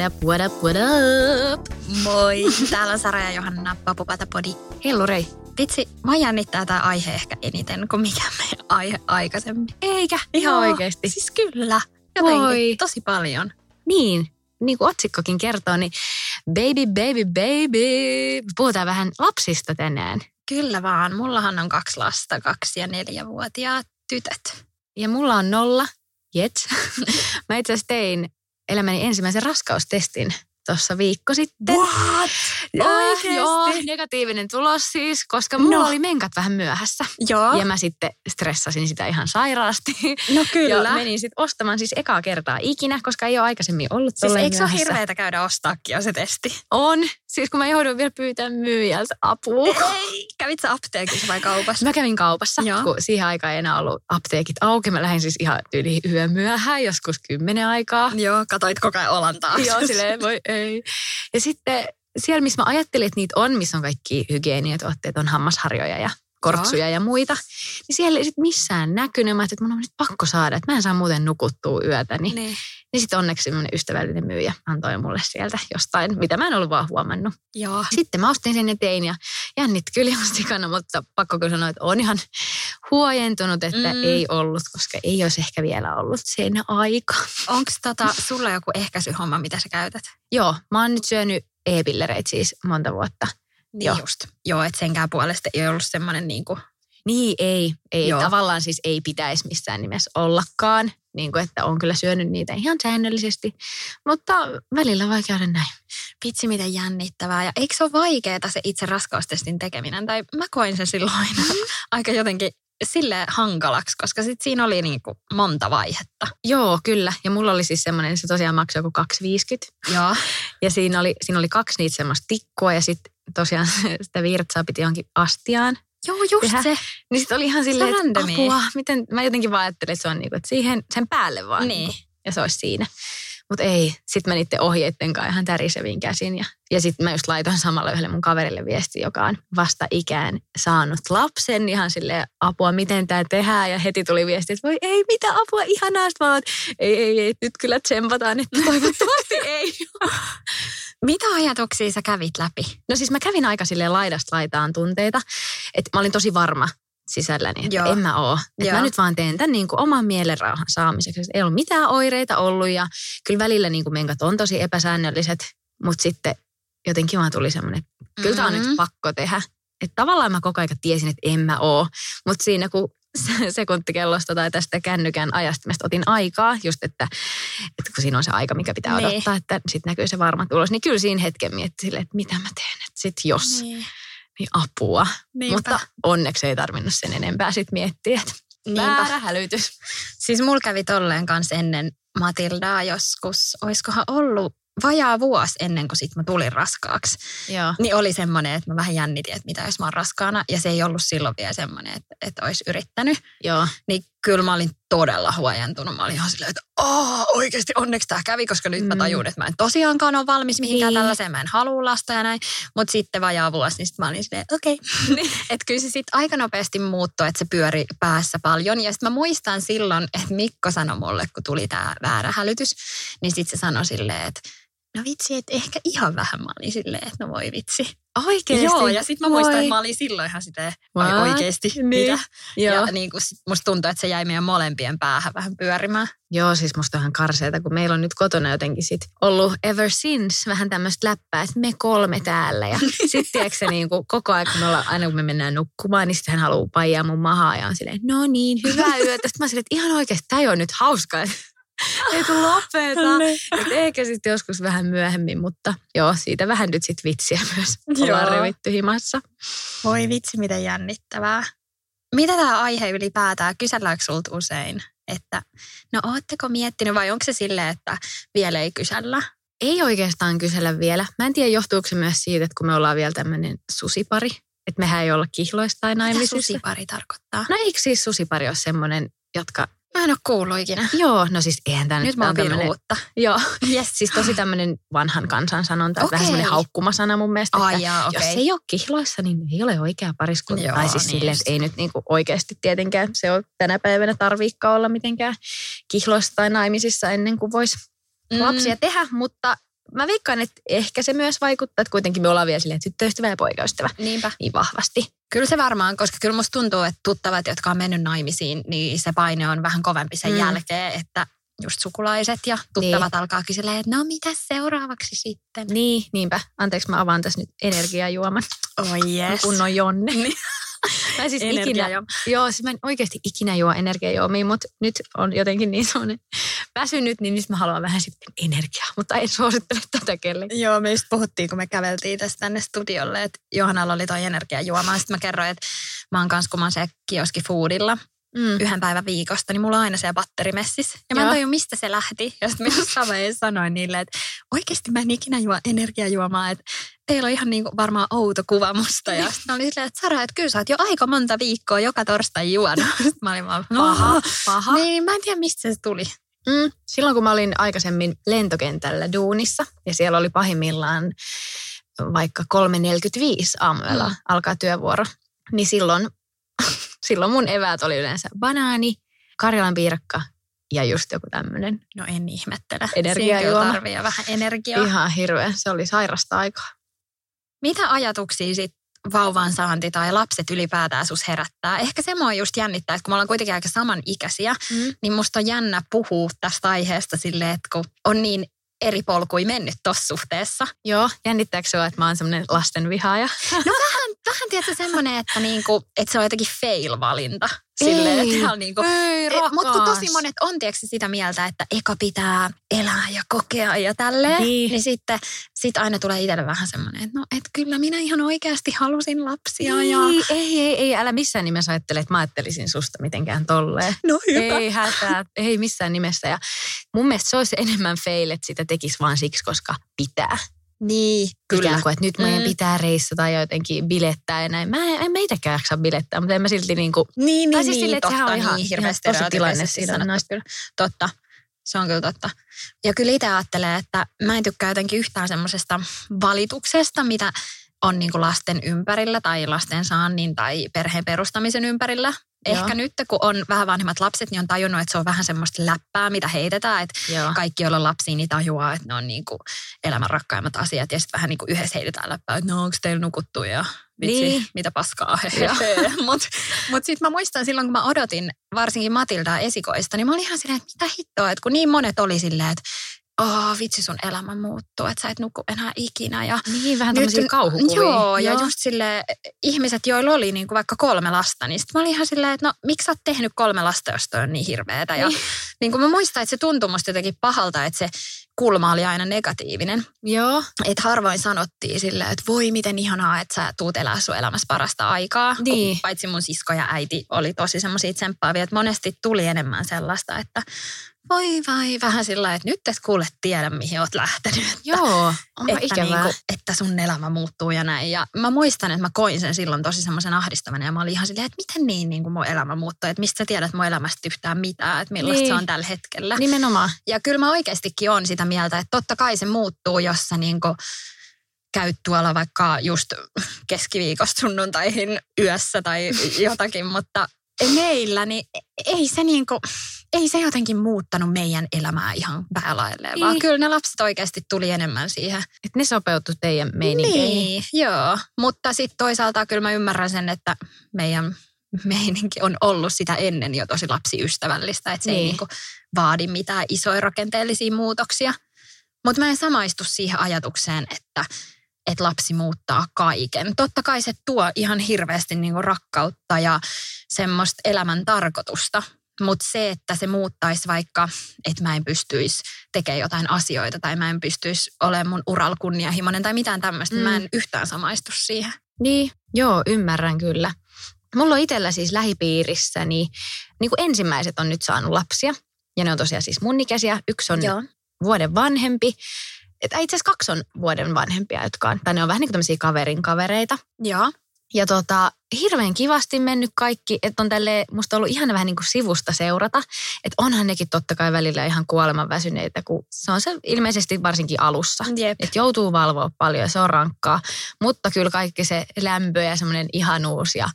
What up, what up, what up? Moi, täällä on Sara ja Johanna Papupata Podi. Hellurei. Vitsi, mä jännittää tämä aihe ehkä eniten kuin mikä meidän aihe aikaisemmin. Eikä, ihan Joo, oikeasti. Siis kyllä, jotenkin Voi. tosi paljon. Niin, niin kuin otsikkokin kertoo, niin baby, baby, baby. Puhutaan vähän lapsista tänään. Kyllä vaan, mullahan on kaksi lasta, kaksi ja neljävuotiaat tytöt. Ja mulla on nolla, jets. Mä itse asiassa tein elämäni ensimmäisen raskaustestin tuossa viikko sitten. What? Ja? Joo, negatiivinen tulos siis, koska mulla No. oli menkat vähän myöhässä. Joo, Ja mä sitten stressasin sitä ihan sairaasti. no kyllä. Ja menin sitten ostamaan siis ekaa kertaa ikinä, koska ei ole aikaisemmin ollut siis eikö se ole hirveätä käydä ostaakin jo se testi? On. Siis kun mä joudun vielä pyytämään myyjältä apua. Ei, kävit sä apteekissa vai kaupassa? Mä kävin kaupassa, Joo. kun siihen aikaan ei enää ollut apteekit auki. Mä lähdin siis ihan yli yön myöhään, joskus kymmenen aikaa. Joo, katoit koko ajan olan taakse. Joo, silleen voi ei. Ja sitten siellä, missä mä ajattelin, että niitä on, missä on kaikki hygieniatuotteet, on hammasharjoja ja kortsuja ja muita, niin siellä ei sit missään näkynyt. Mä että mun on nyt pakko saada, että mä en saa muuten nukuttua yötä. Niin, Niin. niin sitten onneksi semmoinen ystävällinen myyjä antoi mulle sieltä jostain, mitä mä en ollut vaan huomannut. Joo. Sitten mä ostin sen ja tein ja jännitti kyllä ihan sikana, mutta pakko kyllä sanoa, että on ihan huojentunut, että mm. ei ollut, koska ei olisi ehkä vielä ollut sen aika. Onko tota, sulla joku ehkäisyhomma, mitä sä käytät? Joo, mä oon nyt syönyt e-pillereitä siis monta vuotta. Niin Joo. just. Joo, että senkään puolesta ei ollut semmoinen niin kuin, Niin ei, ei Joo. tavallaan siis ei pitäisi missään nimessä ollakaan. Niin kuin, että on kyllä syönyt niitä ihan säännöllisesti, mutta välillä voi käydä näin. vitsi miten jännittävää. Ja eikö se ole vaikeaa se itse raskaustestin tekeminen? Tai mä koin sen silloin aina aika jotenkin sille hankalaksi, koska sit siinä oli niin kuin monta vaihetta. Joo, kyllä. Ja mulla oli siis semmoinen, se tosiaan maksoi joku 2,50. Joo. Ja siinä oli, siinä oli kaksi niitä semmoista tikkua ja sitten tosiaan sitä virtsaa piti johonkin astiaan. Joo, just Tehdä. se. Niin sitten oli ihan silleen, että apua, miten, mä jotenkin vaan ajattelin, että se on niinku, että siihen, sen päälle vaan. Niin. niinku, Ja se olisi siinä. Mutta ei, sitten mä niiden ohjeiden kanssa ihan tärisevin käsin. Ja, ja sitten mä just laitoin samalla yhdelle mun kaverille viesti, joka on vasta ikään saanut lapsen. Ihan sille apua, miten tämä tehdään. Ja heti tuli viesti, että voi ei, mitä apua, ihanaa. Sitten mä oon, ei, ei, ei, nyt kyllä tsempataan, että toivottavasti ei. Mitä ajatuksia sä kävit läpi? No siis mä kävin aika silleen laidasta laitaan tunteita, että mä olin tosi varma sisälläni, että Joo. en mä oo. Että mä nyt vaan teen tämän niin kuin oman mielenrauhan saamiseksi. Ei ollut mitään oireita ollut ja kyllä välillä niin kuin menkat on tosi epäsäännölliset, mutta sitten jotenkin vaan tuli semmoinen, että kyllä tämä on nyt pakko tehdä. Että tavallaan mä koko ajan tiesin, että en mä oo, mutta siinä kun se- sekuntikellosta tai tästä kännykän ajastimesta otin aikaa, just että, että kun siinä on se aika, mikä pitää Niin. odottaa, että sitten näkyy se varma tulos, niin kyllä siinä hetken mietti silleen, että mitä mä teen, että sit jos, Niin. Niin apua. Niinpä. Mutta onneksi ei tarvinnut sen enempää sitten miettiä, että väärä hälytys. Siis mulla kävi tolleen kanssa ennen Matildaa joskus, oiskohan ollut vajaa vuosi ennen kuin sit mä tulin raskaaksi. Joo. Niin oli semmoinen, että mä vähän jännitin, että mitä jos mä oon raskaana. Ja se ei ollut silloin vielä semmoinen, että, että olisi yrittänyt. Joo. Niin kyllä mä olin todella huojentunut. Mä olin ihan silleen, että Aa, oikeasti onneksi tämä kävi, koska nyt mä Mm. tajun, että mä en tosiaankaan ole valmis mihinkään Niin. tällaiseen. Mä en halua lasta ja näin. Mutta sitten vajaa vuosi, niin sit mä olin silleen, okei. Okay. että kyllä se sitten aika nopeasti muuttui, että se pyöri päässä paljon. Ja sitten mä muistan silloin, että Mikko sanoi mulle, kun tuli tämä väärä hälytys, niin sitten se sanoi silleen, että no vitsi, että ehkä ihan vähän. Mä olin silleen, että no voi vitsi. Oikeesti? Joo, ja sitten mä muistan, Voi. että mä olin silloin ihan sitä, vai What? oikeasti, Niin. mitä? Joo. Ja niin kuin sit musta tuntuu, että se jäi meidän molempien päähän vähän pyörimään. Joo, siis musta on ihan karseeta, kun meillä on nyt kotona jotenkin sit ollut ever since vähän tämmöistä läppää, että me kolme täällä. Ja sitten tiedätkö niin kuin koko ajan, kun me ollaan, aina kun me mennään nukkumaan, niin sitten hän haluaa paijaa mun mahaa ja on silleen, no niin, hyvää yötä. Sitten mä silleen, että ihan oikeasti, tämä ei ole nyt hauskaa. ei tule lopeta. Et ehkä sitten joskus vähän myöhemmin, mutta joo, siitä vähän nyt sitten vitsiä myös. Ollaan Joo. revitty himassa. Voi vitsi, miten jännittävää. Mitä tämä aihe ylipäätään, kyselläänkö sulta usein? Että no ootteko miettinyt vai onko se silleen, että vielä ei kysellä? Ei oikeastaan kysellä vielä. Mä en tiedä, johtuuko se myös siitä, että kun me ollaan vielä tämmöinen susipari, että mehän ei olla kihloista tai Mitä naimisissa. susipari tarkoittaa? No eikö siis susipari ole semmoinen, jotka... Mä en ole kuullut ikinä. Joo, no siis eihän tämä Nyt mä oon tämmönen- uutta. Joo, Yes. siis tosi tämmöinen vanhan kansan sanonta, okay. vähän semmoinen haukkumasana mun mielestä. Ai että jaa, okei. Jos ei ole kihloissa, niin ei ole oikea pariskunta. Joo, tai siis niin silleen, että ei nyt niinku oikeasti tietenkään se on tänä päivänä tarviikka olla mitenkään kihloissa tai naimisissa ennen kuin voisi Mm. lapsia tehdä, mutta mä veikkaan, että ehkä se myös vaikuttaa, että kuitenkin me ollaan vielä silleen, että tyttöystävä ja poikaystävä Niinpä. niin vahvasti. Kyllä se varmaan, koska kyllä musta tuntuu, että tuttavat, jotka on mennyt naimisiin, niin se paine on vähän kovempi sen Mm. jälkeen, että just sukulaiset ja tuttavat niin. alkaa kysellä, että no mitä seuraavaksi sitten? Niin, niinpä. Anteeksi, mä avaan tässä nyt energiajuoman. Oi yes. Kunnon Jonne. Niin. Mä siis ikinä, joo, siis mä en oikeasti ikinä juo energiajuomia, mutta nyt on jotenkin niin semmoinen väsynyt, niin nyt mä haluan vähän sitten energiaa, mutta en suosittele tätä kellekään. Joo, me just puhuttiin, kun me käveltiin tästä tänne studiolle, että Johannalla oli toi energiajuoma. Sitten mä kerroin, että mä oon kans, kun mä oon se kioski foodilla Mm. yhden päivän viikosta, niin mulla on aina se batteri messissä. Ja mä en tajua, mistä se lähti. Ja sitten jossain vaiheessa sanoin niille, että oikeasti mä en ikinä juo energiajuomaa, että teillä on ihan niin kuin varmaan outo kuva musta. Ja sitten oli silleen, että Sara, että kyllä sä oot jo aika monta viikkoa joka torstai juonut. Sitten mä olin vaan, paha, paha. Niin, mä en tiedä, mistä se tuli. Mm. Silloin kun mä olin aikaisemmin lentokentällä duunissa ja siellä oli pahimmillaan vaikka 3.45 aamuella Mm. alkaa työvuoro, niin silloin, silloin mun eväät oli yleensä banaani, Karjalan piirakka ja just joku tämmöinen No en ihmettele. Energiajuoma. Tarvii vähän energiaa. ihan hirveä. Se oli sairasta aikaa. Mitä ajatuksia sit vauvan saanti tai lapset ylipäätään sus herättää? Ehkä se mua just jännittää, että kun me ollaan kuitenkin aika samanikäisiä, Mm. niin musta on jännä puhua tästä aiheesta silleen, että kun on niin eri polkuja mennyt tuossa suhteessa. Joo, jännittääkö sua, että mä oon semmoinen lasten vihaaja? Vähän, vähän tietysti semmoinen, että, niinku, että se on jotenkin fail-valinta. Silleen, Ei. että niinku, Ei, Mutta kun tosi monet on tietysti sitä mieltä, että eka pitää elää ja kokea ja tälleen, Niin. niin, niin sitten sit aina tulee itselle vähän semmoinen, että no et kyllä minä ihan oikeasti halusin lapsia. Ja... Ei, ei, ei, älä missään nimessä ajattele, että mä ajattelisin susta mitenkään tolleen. No Ei hätää, ei missään nimessä. Ja mun mielestä se olisi enemmän fail, että sitä tekisi vaan siksi, koska pitää. Niin, Kyllä. Ikään kuin, että nyt meidän Mm. pitää reissata ja jotenkin bilettää ja näin. Mä en, en meitäkään jaksa bilettää, mutta en mä silti niin kuin, Niin, niin, siis niin, silleen, että totta, on ihan- niin, tosi tilanne stereotypisesti siinä noista. kyllä. Totta, se on kyllä totta. Ja kyllä itse ajattelee, että mä en tykkää jotenkin yhtään semmoisesta valituksesta, mitä on niin kuin lasten ympärillä tai lasten saannin tai perheen perustamisen ympärillä. Joo. Ehkä nyt, kun on vähän vanhemmat lapset, niin on tajunnut, että se on vähän semmoista läppää, mitä heitetään. Että joo. kaikki, joilla on lapsia, niin tajuaa, että ne on niin kuin elämän rakkaimmat asiat. Ja sitten vähän niin kuin yhdessä heitetään läppää, että no onko teillä nukuttu ja vitsi, Niin. mitä paskaa. Mutta mut sitten mä muistan silloin, kun mä odotin varsinkin Matildaa esikoista, niin mä olin ihan silleen, että mitä hittoa, että kun niin monet oli silleen, että oh, vitsi sun elämä muuttuu, että sä et nuku enää ikinä. Ja Niin, vähän tämmöisiä kauhukuvia. Joo, ja just sille ihmiset, joilla oli niin kuin vaikka kolme lasta, niin sitten mä olin ihan silleen, että no miksi sä oot tehnyt kolme lasta, jos toi on niin hirveetä. Ja Niin. kuin mä muistan, että se tuntui musta jotenkin pahalta, että se kulma oli aina negatiivinen. Joo, Että harvoin sanottiin silleen, että voi miten ihanaa, että sä tuut elää sun elämässä parasta aikaa. Kun Niin. Paitsi mun sisko ja äiti oli tosi semmoisia tsemppaavia, että monesti tuli enemmän sellaista, että voi vai, vähän sillä että nyt et kuule tiedä, mihin oot lähtenyt. Että, joo. Onpa että, ikävää. niinku, että sun elämä muuttuu ja näin. Ja mä muistan, että mä koin sen silloin tosi semmoisen ahdistavana ja mä olin ihan silleen, että miten niin, niin kuin mun elämä muuttuu, että mistä sä tiedät mun elämästä yhtään mitään, että millaista Niin. se on tällä hetkellä. Nimenomaan. Ja kyllä mä oikeastikin on sitä mieltä, että totta kai se muuttuu, jos sä niinku käyt tuolla vaikka just keskiviikosta sunnuntaihin yössä tai jotakin, mutta meillä niin ei se, niinku, ei se jotenkin muuttanut meidän elämää ihan päälailleen, vaan Niin. kyllä ne lapset oikeasti tuli enemmän siihen. Että ne sopeutu teidän meininkeihin. Niin, joo. Mutta sitten toisaalta kyllä mä ymmärrän sen, että meidän meininki on ollut sitä ennen jo tosi lapsiystävällistä, että se niin. ei Niin. niinku vaadi mitään isoja rakenteellisia muutoksia. Mutta mä en samaistu siihen ajatukseen, että, että lapsi muuttaa kaiken. Totta kai se tuo ihan hirveästi niinku rakkautta ja semmoista elämän tarkoitusta. Mutta se, että se muuttaisi vaikka, että mä en pystyisi tekemään jotain asioita tai mä en pystyisi olemaan mun ural kunnianhimoinen tai mitään tämmöistä, mm. mä en yhtään samaistu siihen. Niin, joo, ymmärrän kyllä. Mulla on itsellä siis lähipiirissä, niin, niin kuin ensimmäiset on nyt saanut lapsia. Ja ne on tosiaan siis mun ikäisiä. Yksi on Joo. vuoden vanhempi. Itse asiassa kaksi on vuoden vanhempia, jotka on, tai ne on vähän niin kuin tämmöisiä kaverin kavereita. Joo. Ja tota, hirveän kivasti mennyt kaikki, että on tälle musta ollut ihan vähän niin kuin sivusta seurata. Että onhan nekin totta kai välillä ihan kuoleman väsyneitä, kun se on se ilmeisesti varsinkin alussa. Että joutuu valvoa paljon ja se on rankkaa. Mutta kyllä kaikki se lämpö ja semmoinen ihanuus ja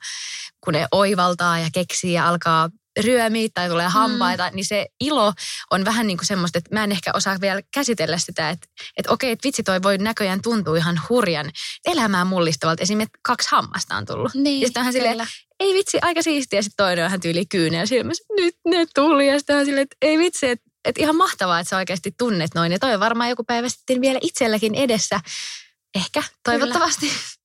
kun ne oivaltaa ja keksii ja alkaa ryömiä tai tulee hampaita, mm. niin se ilo on vähän niin kuin semmoista, että mä en ehkä osaa vielä käsitellä sitä, että, että okei, että vitsi toi voi näköjään tuntua ihan hurjan elämää mullistavalta. Esimerkiksi kaksi hammasta on tullut. Niin, ja sitten silleen, ei vitsi, aika siistiä. Sitten toinen on ihan tyyli kyynel silmässä, nyt ne tuli. Ja sitten silleen, että ei vitsi, että, että ihan mahtavaa, että sä oikeasti tunnet noin. Ja toi on varmaan joku päivä sitten vielä itselläkin edessä. Ehkä, toivottavasti. Kyllä.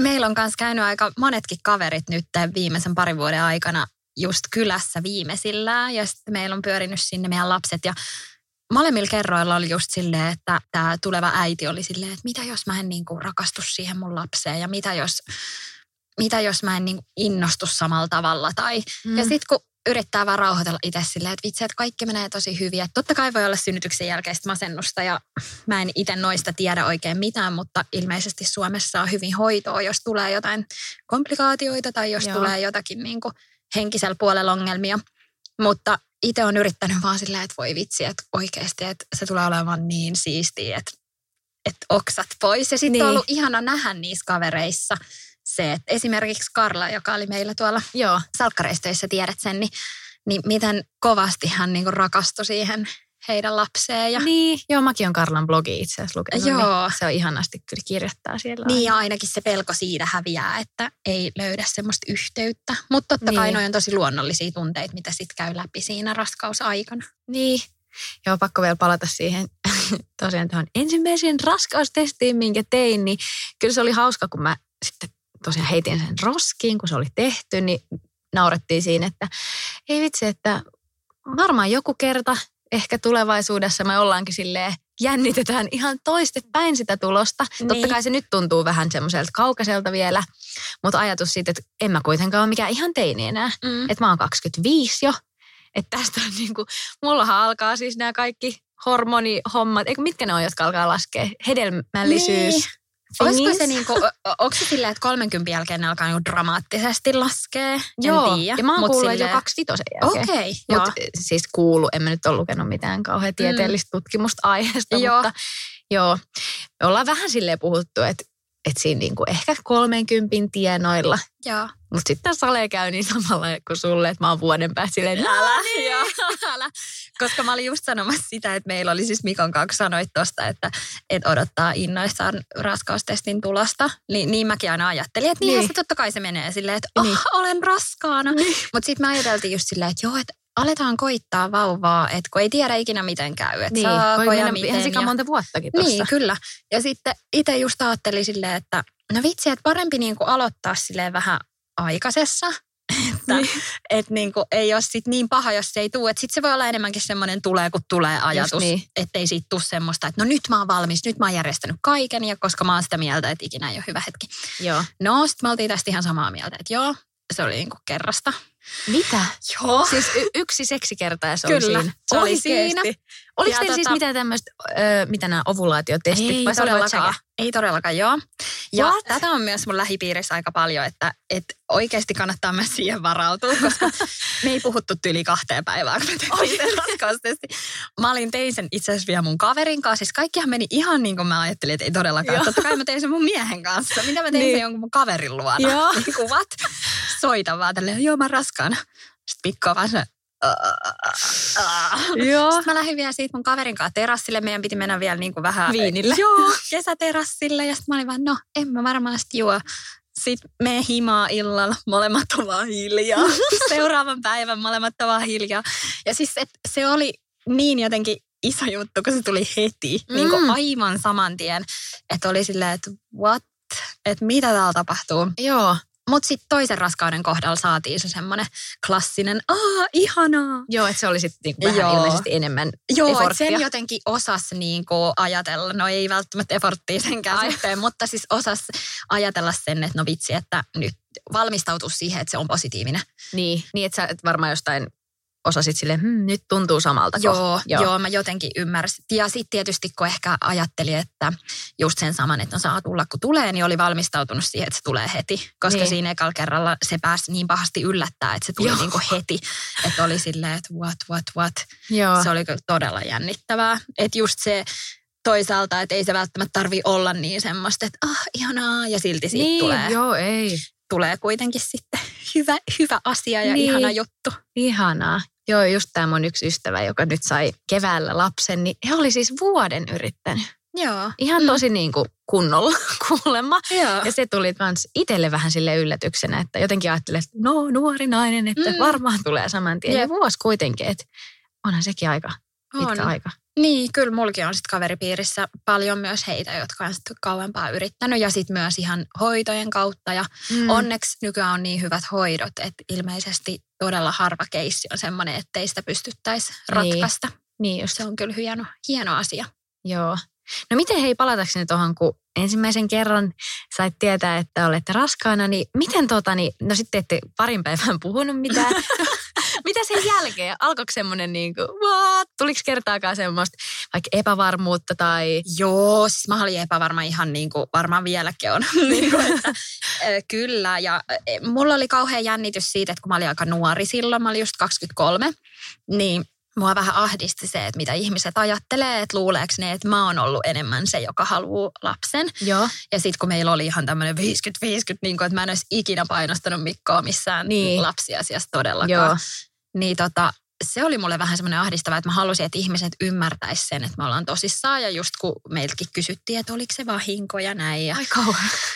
Meillä on myös käynyt aika monetkin kaverit nyt viimeisen parin vuoden aikana just kylässä viimeisillään ja sitten meillä on pyörinyt sinne meidän lapset ja molemmilla kerroilla oli just silleen, että tämä tuleva äiti oli silleen, että mitä jos mä en niin kuin rakastu siihen mun lapseen ja mitä jos, mitä jos mä en niin innostu samalla tavalla. Tai, mm. Ja sitten kun yrittää vaan rauhoitella itse silleen, että vitsi, että kaikki menee tosi hyvin. Että totta kai voi olla synnytyksen jälkeistä masennusta ja mä en itse noista tiedä oikein mitään, mutta ilmeisesti Suomessa on hyvin hoitoa, jos tulee jotain komplikaatioita tai jos Joo. tulee jotakin niin kuin henkisellä puolella ongelmia. Mutta itse on yrittänyt vaan silleen, että voi vitsi, että oikeasti, että se tulee olemaan niin siistiä, että, että oksat pois. Ja sitten niin. on ollut ihana nähdä niissä kavereissa se, että esimerkiksi Karla, joka oli meillä tuolla Joo. salkkareistöissä, tiedät sen, niin, niin miten kovasti hän niin rakastui siihen heidän lapseen. Ja... Niin, joo, mäkin on Karlan blogi itse asiassa lukenut. Niin joo. Niin se on ihanasti kyllä kirjoittaa siellä. Niin, ja ainakin se pelko siitä häviää, että ei löydä semmoista yhteyttä. Mutta totta niin. kai noin on tosi luonnollisia tunteita, mitä sitten käy läpi siinä raskausaikana. Niin, Joo, pakko vielä palata siihen tosiaan tuohon ensimmäiseen raskaustestiin, minkä tein, niin kyllä se oli hauska, kun mä sitten tosiaan heitin sen roskiin, kun se oli tehty, niin naurettiin siinä, että ei vitsi, että varmaan joku kerta ehkä tulevaisuudessa me ollaankin silleen, jännitetään ihan toistepäin sitä tulosta. Niin. Totta kai se nyt tuntuu vähän semmoiselta kaukaiselta vielä, mutta ajatus siitä, että en mä kuitenkaan ole mikään ihan teini enää. Mm. Että mä oon 25 jo. Että tästä on niin kuin, mullahan alkaa siis nämä kaikki hormonihommat, eikö mitkä ne on, jotka alkaa laskea? Hedelmällisyys. Niin. Olisiko se niinku, onko se silleen, että 30 jälkeen alkaa niinku dramaattisesti laskea? Joo, tiiä, ja mä oon kuullut silleen... jo 25 jälkeen. Okei, okay, Mut, siis kuulu, en mä nyt ole lukenut mitään kauhean tieteellistä mm. tutkimusta aiheesta, joo. mutta joo. Me ollaan vähän silleen puhuttu, että että siinä niinku ehkä 30 tienoilla. Joo. Mutta sitten Sale käy niin samalla kuin sulle, että mä oon vuoden päästä silleen, älä, niin. älä. Koska mä olin just sanomassa sitä, että meillä oli siis Mikon kanssa sanoit tosta, että, että odottaa innoissaan raskaustestin tulosta. Niin, niin mäkin aina ajattelin, että niin. se totta kai se menee silleen, että oh, niin. olen raskaana. Niin. Mutta sitten mä ajateltiin just silleen, että joo, että aletaan koittaa vauvaa, että kun ei tiedä ikinä miten käy. Että niin, saako ja miten. Ihan ja... monta vuottakin tossa. Niin, kyllä. Ja sitten itse just ajattelin silleen, että no vitsi, että parempi niin kuin aloittaa silleen vähän aikaisessa. että niin. et niinku, ei ole sit niin paha, jos se ei tule. Sitten se voi olla enemmänkin semmoinen tulee, kun tulee ajatus, niin. ettei siitä tule semmoista, että no nyt mä oon valmis, nyt mä oon järjestänyt kaiken, ja koska mä oon sitä mieltä, että ikinä ei ole hyvä hetki. Joo. No, sitten me oltiin tästä ihan samaa mieltä, että joo, se oli niinku kerrasta. Mitä? Joo. Siis y- yksi seksikerta ja se oli Kyllä, siinä. se oli siinä. Oliko teillä siis tota- mitään tämmöistä, öö, mitä nämä ovulaatiotestit? Ei vai todellakaan. Ei todellakaan, joo. Ja What? tätä on myös mun lähipiirissä aika paljon, että, että oikeasti kannattaa myös siihen varautua, koska me ei puhuttu yli kahteen päivään, kun me tehtiin. Mä olin tein sen itse asiassa vielä mun kaverin kanssa. Siis kaikkihan meni ihan niin kuin mä ajattelin, että ei todellakaan. Joo. Totta kai mä tein sen mun miehen kanssa. Mitä mä tein Niin. sen jonkun mun kaverin luona? Joo. Niin kuin what? Soitan vaan tälleen, joo mä oon raskaana. Sitten Mikko on vaan se, Joo. sitten mä lähdin vielä siitä mun kaverin kanssa terassille. Meidän piti mennä vielä niin kuin vähän... Viinille. Joo, kesäterassille. Ja sitten mä olin vaan, no en mä varmaan sit juo. Sitten me himaa illalla, molemmat on vaan hiljaa. Seuraavan päivän molemmat on vaan hiljaa. Ja siis et, se oli niin jotenkin iso juttu, kun se tuli heti. Mm. Niin kuin aivan saman tien. Että oli silleen, että what? Että mitä täällä tapahtuu? Joo. Mutta sitten toisen raskauden kohdalla saatiin se semmoinen klassinen, aa ihanaa. Joo, että se oli sitten niinku vähän Joo. ilmeisesti enemmän Joo, et efforttia. sen jotenkin osas niinku ajatella, no ei välttämättä efforttia senkään Ai. suhteen, mutta siis osas ajatella sen, että no vitsi, että nyt valmistautuu siihen, että se on positiivinen. Niin, niin että sä et varmaan jostain osasit silleen, hm, nyt tuntuu samalta. Joo, joo. joo. mä jotenkin ymmärsin. Ja sitten tietysti kun ehkä ajattelin, että just sen saman, että no saa tulla kun tulee, niin oli valmistautunut siihen, että se tulee heti. Koska Niin. niin. siinä ekalla kerralla se pääsi niin pahasti yllättää, että se tuli Joo. niinku heti. Että oli silleen, että what, what, what. Joo. Se oli kyllä todella jännittävää. Että just se toisaalta, että ei se välttämättä tarvi olla niin semmoista, että ah, ihanaa, ja silti siitä niin, tulee, joo, ei. Tulee kuitenkin sitten hyvä, hyvä asia ja Niin. ihana juttu. Ihanaa. Joo, just tämä mun yksi ystävä, joka nyt sai keväällä lapsen, niin he oli siis vuoden yrittänyt. Joo. Ihan tosi niin kuin kunnolla kuulemma. Joo. Ja se tuli myös itselle vähän sille yllätyksenä, että jotenkin ajattelin, että no nuori nainen, että Mm. varmaan tulee saman tien. Ja vuosi kuitenkin, että onhan sekin aika pitkä On. aika. Niin, kyllä mulki on sitten kaveripiirissä paljon myös heitä, jotka on sitten kauempaa yrittänyt ja sitten myös ihan hoitojen kautta. Ja Mm. onneksi nykyään on niin hyvät hoidot, että ilmeisesti todella harva keissi on semmoinen, ettei sitä pystyttäisi Niin. ratkaista. Niin just, Se on kyllä hieno, hieno asia. joo. No miten hei, palatakseni tuohon, kun ensimmäisen kerran sait tietää, että olette raskaana, niin miten tota, niin, no sitten ette parin päivän puhunut mitään. Mitä sen jälkeen? Alkoiko semmoinen niin kuin, what? Tuliko kertaakaan semmoista vaikka epävarmuutta tai... Joo, siis mä olin epävarma ihan niin kuin varmaan vieläkin on. niin kuin, että, kyllä, ja mulla oli kauhean jännitys siitä, että kun mä olin aika nuori silloin, mä olin just 23, niin mua vähän ahdisti se, että mitä ihmiset ajattelee, että luuleeko ne, että mä oon ollut enemmän se, joka haluaa lapsen. Joo. Ja sitten kun meillä oli ihan tämmöinen 50-50, niin kuin, että mä en olisi ikinä painostanut Mikkoa missään niin. lapsiasiassa todellakaan. Joo. Niin tota, se oli mulle vähän semmoinen ahdistava, että mä halusin, että ihmiset ymmärtäisi sen, että me ollaan tosissaan. Ja just kun meiltäkin kysyttiin, että oliko se vahinko ja näin. Ja Ai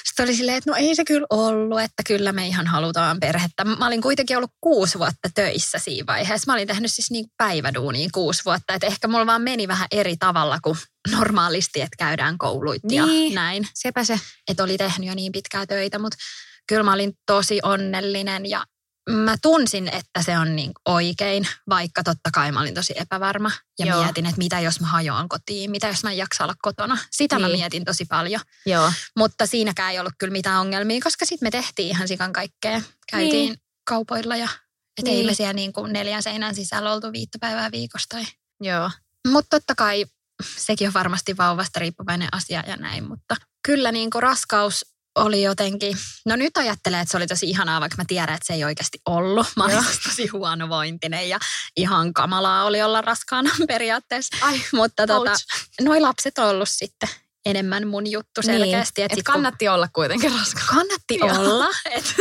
sitten oli silleen, että no ei se kyllä ollut, että kyllä me ihan halutaan perhettä. Mä olin kuitenkin ollut kuusi vuotta töissä siinä vaiheessa. Mä olin tehnyt siis niin päiväduuniin kuusi vuotta. Että ehkä mulla vaan meni vähän eri tavalla kuin normaalisti, että käydään koulut ja Niin. näin. Sepä se. Että oli tehnyt jo niin pitkää töitä, mutta kyllä mä olin tosi onnellinen ja mä tunsin, että se on niin oikein, vaikka totta kai mä olin tosi epävarma. Ja Joo. Mietin, että mitä jos mä hajoan kotiin, mitä jos mä en jaksa olla kotona. Sitä niin. Mä mietin tosi paljon. Joo. Mutta siinäkään ei ollut kyllä mitään ongelmia, koska sitten me tehtiin ihan sikan kaikkea. Käytiin Niin. kaupoilla ja et Niin. ei me siellä niin kuin neljän seinän sisällä oltu viittä päivää viikosta. Joo. Mutta totta kai sekin on varmasti vauvasta riippuvainen asia ja näin, mutta kyllä niin kuin raskaus oli jotenkin, no nyt ajattelen, että se oli tosi ihanaa, vaikka mä tiedän, että se ei oikeasti ollut. Mä olin siis tosi huonovointinen ja ihan kamalaa oli olla raskaana periaatteessa. Ai, Mutta tota, noi lapset on ollut sitten enemmän mun juttu selkeästi. Niin. Et Et sit kun- kannatti olla kuitenkin raskaana. kannatti Joo. olla. Et,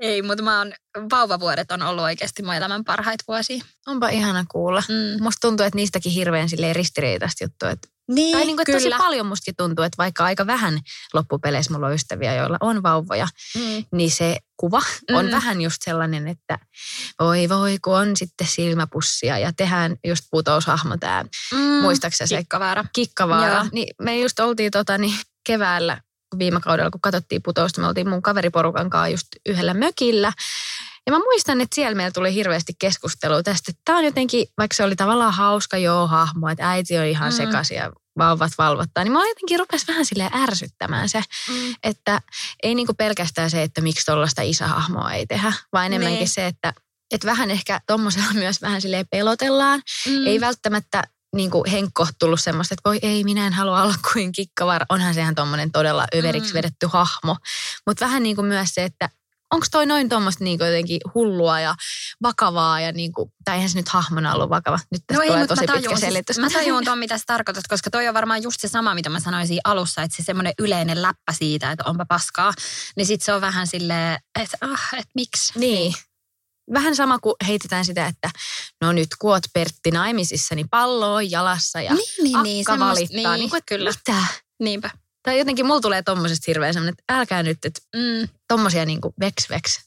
ei, mutta mä oon, vauvavuodet on ollut oikeasti mun elämän parhaita vuosia. Onpa ihana kuulla. Mm. Musta tuntuu, että niistäkin hirveän silleen ristiriitaista juttua. Että, Niin, tai niin kuin, että tosi kyllä. paljon mustakin tuntuu, että vaikka aika vähän loppupeleissä mulla on ystäviä, joilla on vauvoja, Mm. niin se kuva on Mm. vähän just sellainen, että voi voi, kun on sitten silmäpussia ja tehdään just putoushahmo tämä, Mm. muistaakseni se Kikkavaara. Kikkavaara. Joo. Niin me just oltiin tota, niin keväällä viime kaudella, kun katsottiin putousta, me oltiin mun kaveriporukan kanssa just yhdellä mökillä. Ja mä muistan, että siellä meillä tuli hirveästi keskustelua tästä, että tämä on jotenkin, vaikka se oli tavallaan hauska joo hahmo, että äiti on ihan mm. sekaisin ja vauvat valvottaa, niin mä jotenkin rupes vähän sille ärsyttämään se, mm. että ei niinku pelkästään se, että miksi tuollaista isähahmoa ei tehdä, vaan enemmänkin niin. se, että että vähän ehkä tuommoisella myös vähän silleen pelotellaan. Mm. Ei välttämättä niin kuin Henkko tullut semmoista, että voi ei, minä en halua olla kuin kikkavar. Onhan sehän tuommoinen todella överiksi mm. vedetty hahmo. Mutta vähän niin kuin myös se, että onko toi noin tuommoista niin jotenkin hullua ja vakavaa ja niin kuin, tai eihän se nyt hahmona ollut vakava. Nyt tästä no ei, tosi pitkä selitys. Mä tajun tuon, mitä sä tarkoitat, koska toi on varmaan just se sama, mitä mä sanoisin alussa, että se semmoinen yleinen läppä siitä, että onpa paskaa, niin sit se on vähän silleen, että ah, että miksi. Niin. Vähän sama kuin heitetään sitä, että no nyt kun oot Pertti naimisissa, niin pallo on jalassa ja niin, niin, niin akka niin, valittaa. Niin, niin kuin, kyllä. Mitä? Niinpä. Tai jotenkin mulla tulee tommosesta hirveän semmoinen, että älkää nyt, että mm, tommosia niin kuin veks veks.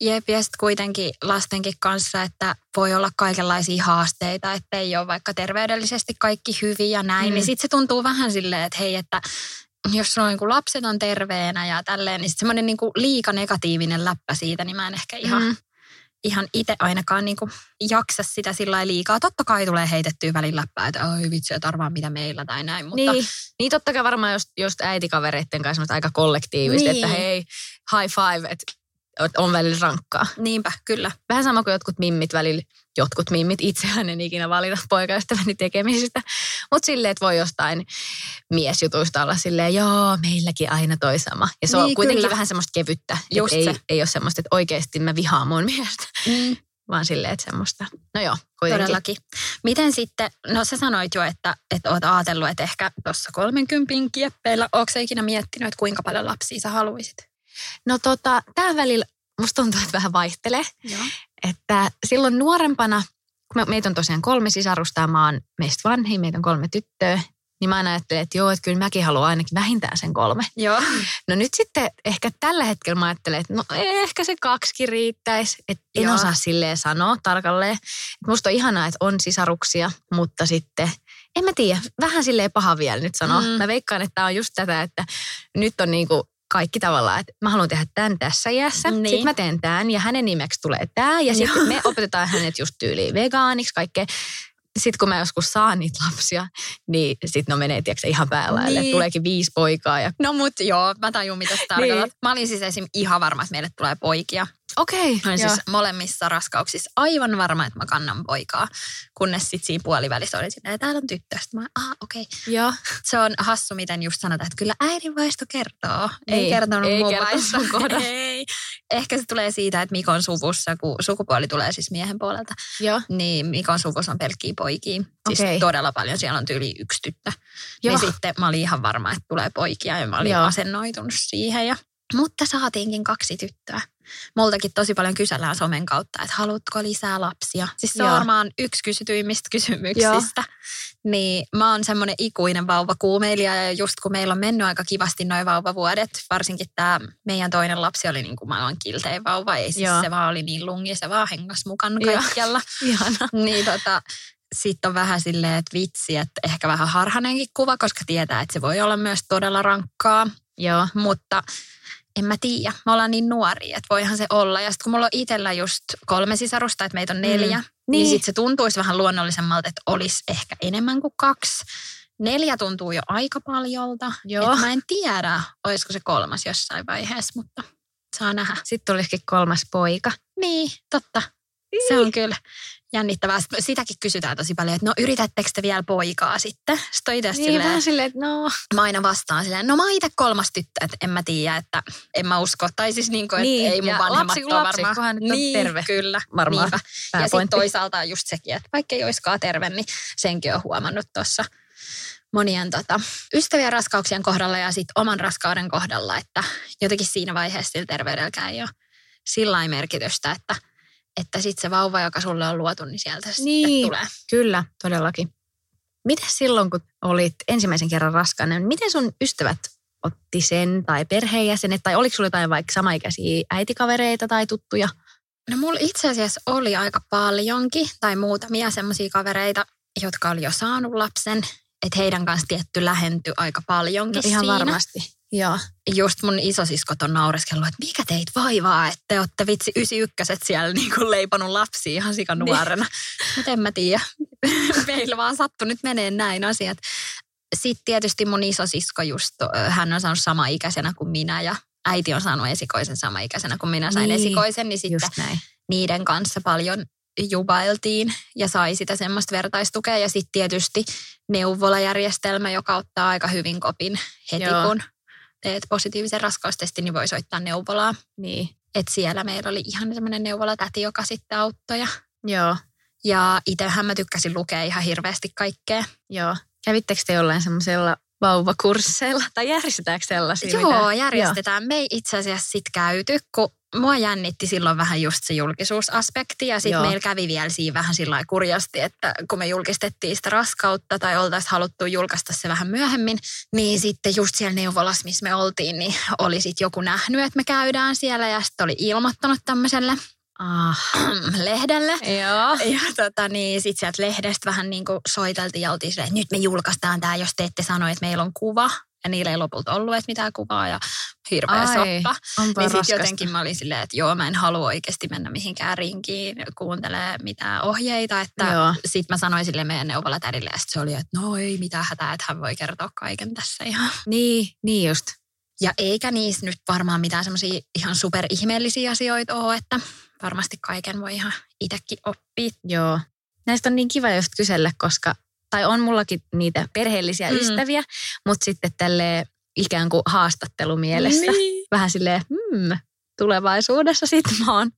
Jep, ja sitten kuitenkin lastenkin kanssa, että voi olla kaikenlaisia haasteita, että ei ole vaikka terveydellisesti kaikki hyvin ja näin. Mm. Niin sitten se tuntuu vähän silleen, että hei, että jos on niin lapset on terveenä ja tälleen, niin semmoinen niin liika negatiivinen läppä siitä, niin mä en ehkä ihan mm ihan itse ainakaan niin jaksa sitä sillä liikaa. Totta kai tulee heitettyä välillä läppää, että oi vitsi, että arvaa mitä meillä tai näin. Mutta... Niin, niin totta kai varmaan just, just äitikavereiden kanssa aika kollektiivisesti, niin. että hei, high five, että on välillä rankkaa. Niinpä, kyllä. Vähän sama kuin jotkut mimmit välillä, jotkut mimmit, itsehän en ikinä valita poikaystäväni tekemisistä. Mutta silleen, että voi jostain miesjutuista olla silleen, joo, meilläkin aina toi sama. Ja se niin, on kuitenkin kyllä. vähän semmoista kevyttä. Just ei, se. ei ole semmoista, että oikeasti mä vihaan mun miestä. Mm. Vaan silleen, että semmoista. No joo, kuitenkin. Todellakin. Miten sitten, no sä sanoit jo, että, että oot ajatellut, että ehkä tuossa 30 kieppeillä, ootko ikinä miettinyt, että kuinka paljon lapsia sä haluaisit? No tota, tämä välillä musta tuntuu, että vähän vaihtelee. Joo. Että silloin nuorempana, kun me, meitä on tosiaan kolme sisarusta ja mä oon meistä vanhin, meitä on kolme tyttöä, niin mä aina ajattelen, että joo, että kyllä mäkin haluan ainakin vähintään sen kolme. Joo. No nyt sitten ehkä tällä hetkellä mä ajattelen, että no ehkä se kaksikin riittäisi. Että en joo. osaa silleen sanoa tarkalleen. Musta on ihanaa, että on sisaruksia, mutta sitten en mä tiedä, vähän silleen paha vielä nyt sanoa. Mm. Mä veikkaan, että tämä on just tätä, että nyt on niinku kaikki tavallaan, että mä haluan tehdä tämän tässä iässä, niin. sitten mä teen tämän ja hänen nimeksi tulee tämä ja sitten me opetetaan hänet just tyyliin vegaaniksi, kaikkea. Sitten kun mä joskus saan niitä lapsia, niin sitten no menee tiiäksä, ihan päällä, niin. tuleekin viisi poikaa. Ja... No mut joo, mä tajun mitä sä tarkoitat. Niin. Mä olin siis esim. ihan varma, että meille tulee poikia. Okei. Okay, siis molemmissa raskauksissa aivan varma, että mä kannan poikaa. Kunnes sitten siinä puolivälissä oli silleen, täällä on tyttö. Sitten mä, ah okei. Okay. Joo. Se on hassu, miten just sanotaan, että kyllä äidin vaisto kertoo. Ei, ei kertonut ei mun vaisto. ei. Ehkä se tulee siitä, että Mikon suvussa, kun sukupuoli tulee siis miehen puolelta, Joo. niin Mikon suvussa on pelkkiä poikia. Siis okay. todella paljon. Siellä on tyyli yksi tyttö. Joo. Niin sitten mä olin ihan varma, että tulee poikia ja mä olin Joo. asennoitunut siihen. Ja mutta saatiinkin kaksi tyttöä. Multakin tosi paljon kysellään somen kautta, että haluatko lisää lapsia. Siis se on varmaan yksi kysytyimmistä kysymyksistä. Joo. Niin mä oon semmoinen ikuinen vauvakuumeilija ja just kun meillä on mennyt aika kivasti noin vauvavuodet, varsinkin tämä meidän toinen lapsi oli niin kuin maailman kiltein vauva. Ei siis Joo. se vaan oli niin lungi, se vaan hengas mukaan kaikkialla. Ihana. Niin tota, sitten on vähän silleen, että vitsi, että ehkä vähän harhanenkin kuva, koska tietää, että se voi olla myös todella rankkaa. Joo. Mutta en mä tiedä, me ollaan niin nuoria, että voihan se olla. Ja sitten kun mulla on itsellä just kolme sisarusta, että meitä on neljä, mm. niin, niin sitten se tuntuisi vähän luonnollisemmalta, että olisi ehkä enemmän kuin kaksi. Neljä tuntuu jo aika paljolta. Joo. Et mä en tiedä, olisiko se kolmas jossain vaiheessa, mutta saa nähdä. Sitten tulisikin kolmas poika. Niin, totta. Se on kyllä jännittävää. Sitäkin kysytään tosi paljon, että no yritättekö te vielä poikaa sitten? Sitten itse niin, silleen, vähän silleen, että no. Mä aina vastaan silleen, no mä itse kolmas tyttö, että en mä tiedä, että en mä usko. Tai siis niin kuin, että niin, ei mun vanhemmat lapsi, ole lapsi, varmaan. Nyt on niin, terve. kyllä. Varmaan. Ja sitten toisaalta on just sekin, että vaikka ei olisikaan terve, niin senkin on huomannut tuossa monien tota, ystävien raskauksien kohdalla ja sitten oman raskauden kohdalla, että jotenkin siinä vaiheessa sillä terveydelläkään ei ole sillä merkitystä, että – että sitten se vauva, joka sulle on luotu, niin sieltä niin, tulee. Kyllä, todellakin. Miten silloin, kun olit ensimmäisen kerran raskaana, niin miten sun ystävät otti sen tai perheenjäsenet, tai oliko sulla jotain vaikka samaikäisiä äitikavereita tai tuttuja? No mulla itse asiassa oli aika paljonkin, tai muutamia semmoisia kavereita, jotka oli jo saanut lapsen. että heidän kanssa tietty lähentyi aika paljonkin No ihan siinä. varmasti. Joo. Just mun isosiskot on naureskellut, että mikä teit vaivaa, että te olette vitsi 91 siellä niin kuin leiponut lapsia ihan sikanuorena. Niin. Mutta en mä tiedä. Meillä vaan sattu nyt menee näin asiat. Sitten tietysti mun isosisko just, hän on saanut sama ikäisenä kuin minä ja äiti on saanut esikoisen sama ikäisenä kuin minä sain Niin, esikoisen, niin sitten Just näin. niiden kanssa paljon jubailtiin ja sai sitä semmoista vertaistukea. Ja sitten tietysti neuvolajärjestelmä, joka ottaa aika hyvin kopin heti, Joo. kun teet positiivisen raskaustestin, niin voi soittaa neuvolaa. Niin. Et siellä meillä oli ihan semmoinen neuvolatäti, joka sitten auttoi. Ja, Joo. ja itsehän mä tykkäsin lukea ihan hirveästi kaikkea. Joo. Kävittekö te jollain semmoisella vauvakursseilla? Tai järjestetäänkö sellaisia? Joo, mitä? järjestetään. Me ei itse asiassa sit käyty, kun mua jännitti silloin vähän just se julkisuusaspekti. Ja sitten Joo. meillä kävi vielä siinä vähän sillä kurjasti, että kun me julkistettiin sitä raskautta tai oltaisiin haluttu julkaista se vähän myöhemmin, niin sitten just siellä neuvolassa, missä me oltiin, niin oli sitten joku nähnyt, että me käydään siellä ja sitten oli ilmoittanut tämmöiselle Ah. lehdelle. Joo. Ja tota, niin sitten sieltä lehdestä vähän niin kuin soiteltiin ja oltiin silleen, että nyt me julkaistaan tämä, jos te ette sano, että meillä on kuva. Ja niillä ei lopulta ollut edes mitään kuvaa ja hirveä Ai, soppa. Niin sitten jotenkin mä olin silleen, että joo, mä en halua oikeasti mennä mihinkään rinkiin kuuntelee mitään ohjeita. Että sitten mä sanoin sille meidän neuvolatädille ja sitten se oli, että no ei mitään hätää, että hän voi kertoa kaiken tässä ihan. Niin, niin just. Ja eikä niissä nyt varmaan mitään semmoisia ihan superihmeellisiä asioita ole, että varmasti kaiken voi ihan itsekin oppia. Joo. Näistä on niin kiva just kysellä, koska, tai on mullakin niitä perheellisiä Mm. ystäviä, mutta sitten tälle ikään kuin haastattelumielessä. Niin. Vähän silleen, hmm, tulevaisuudessa sitten mä oon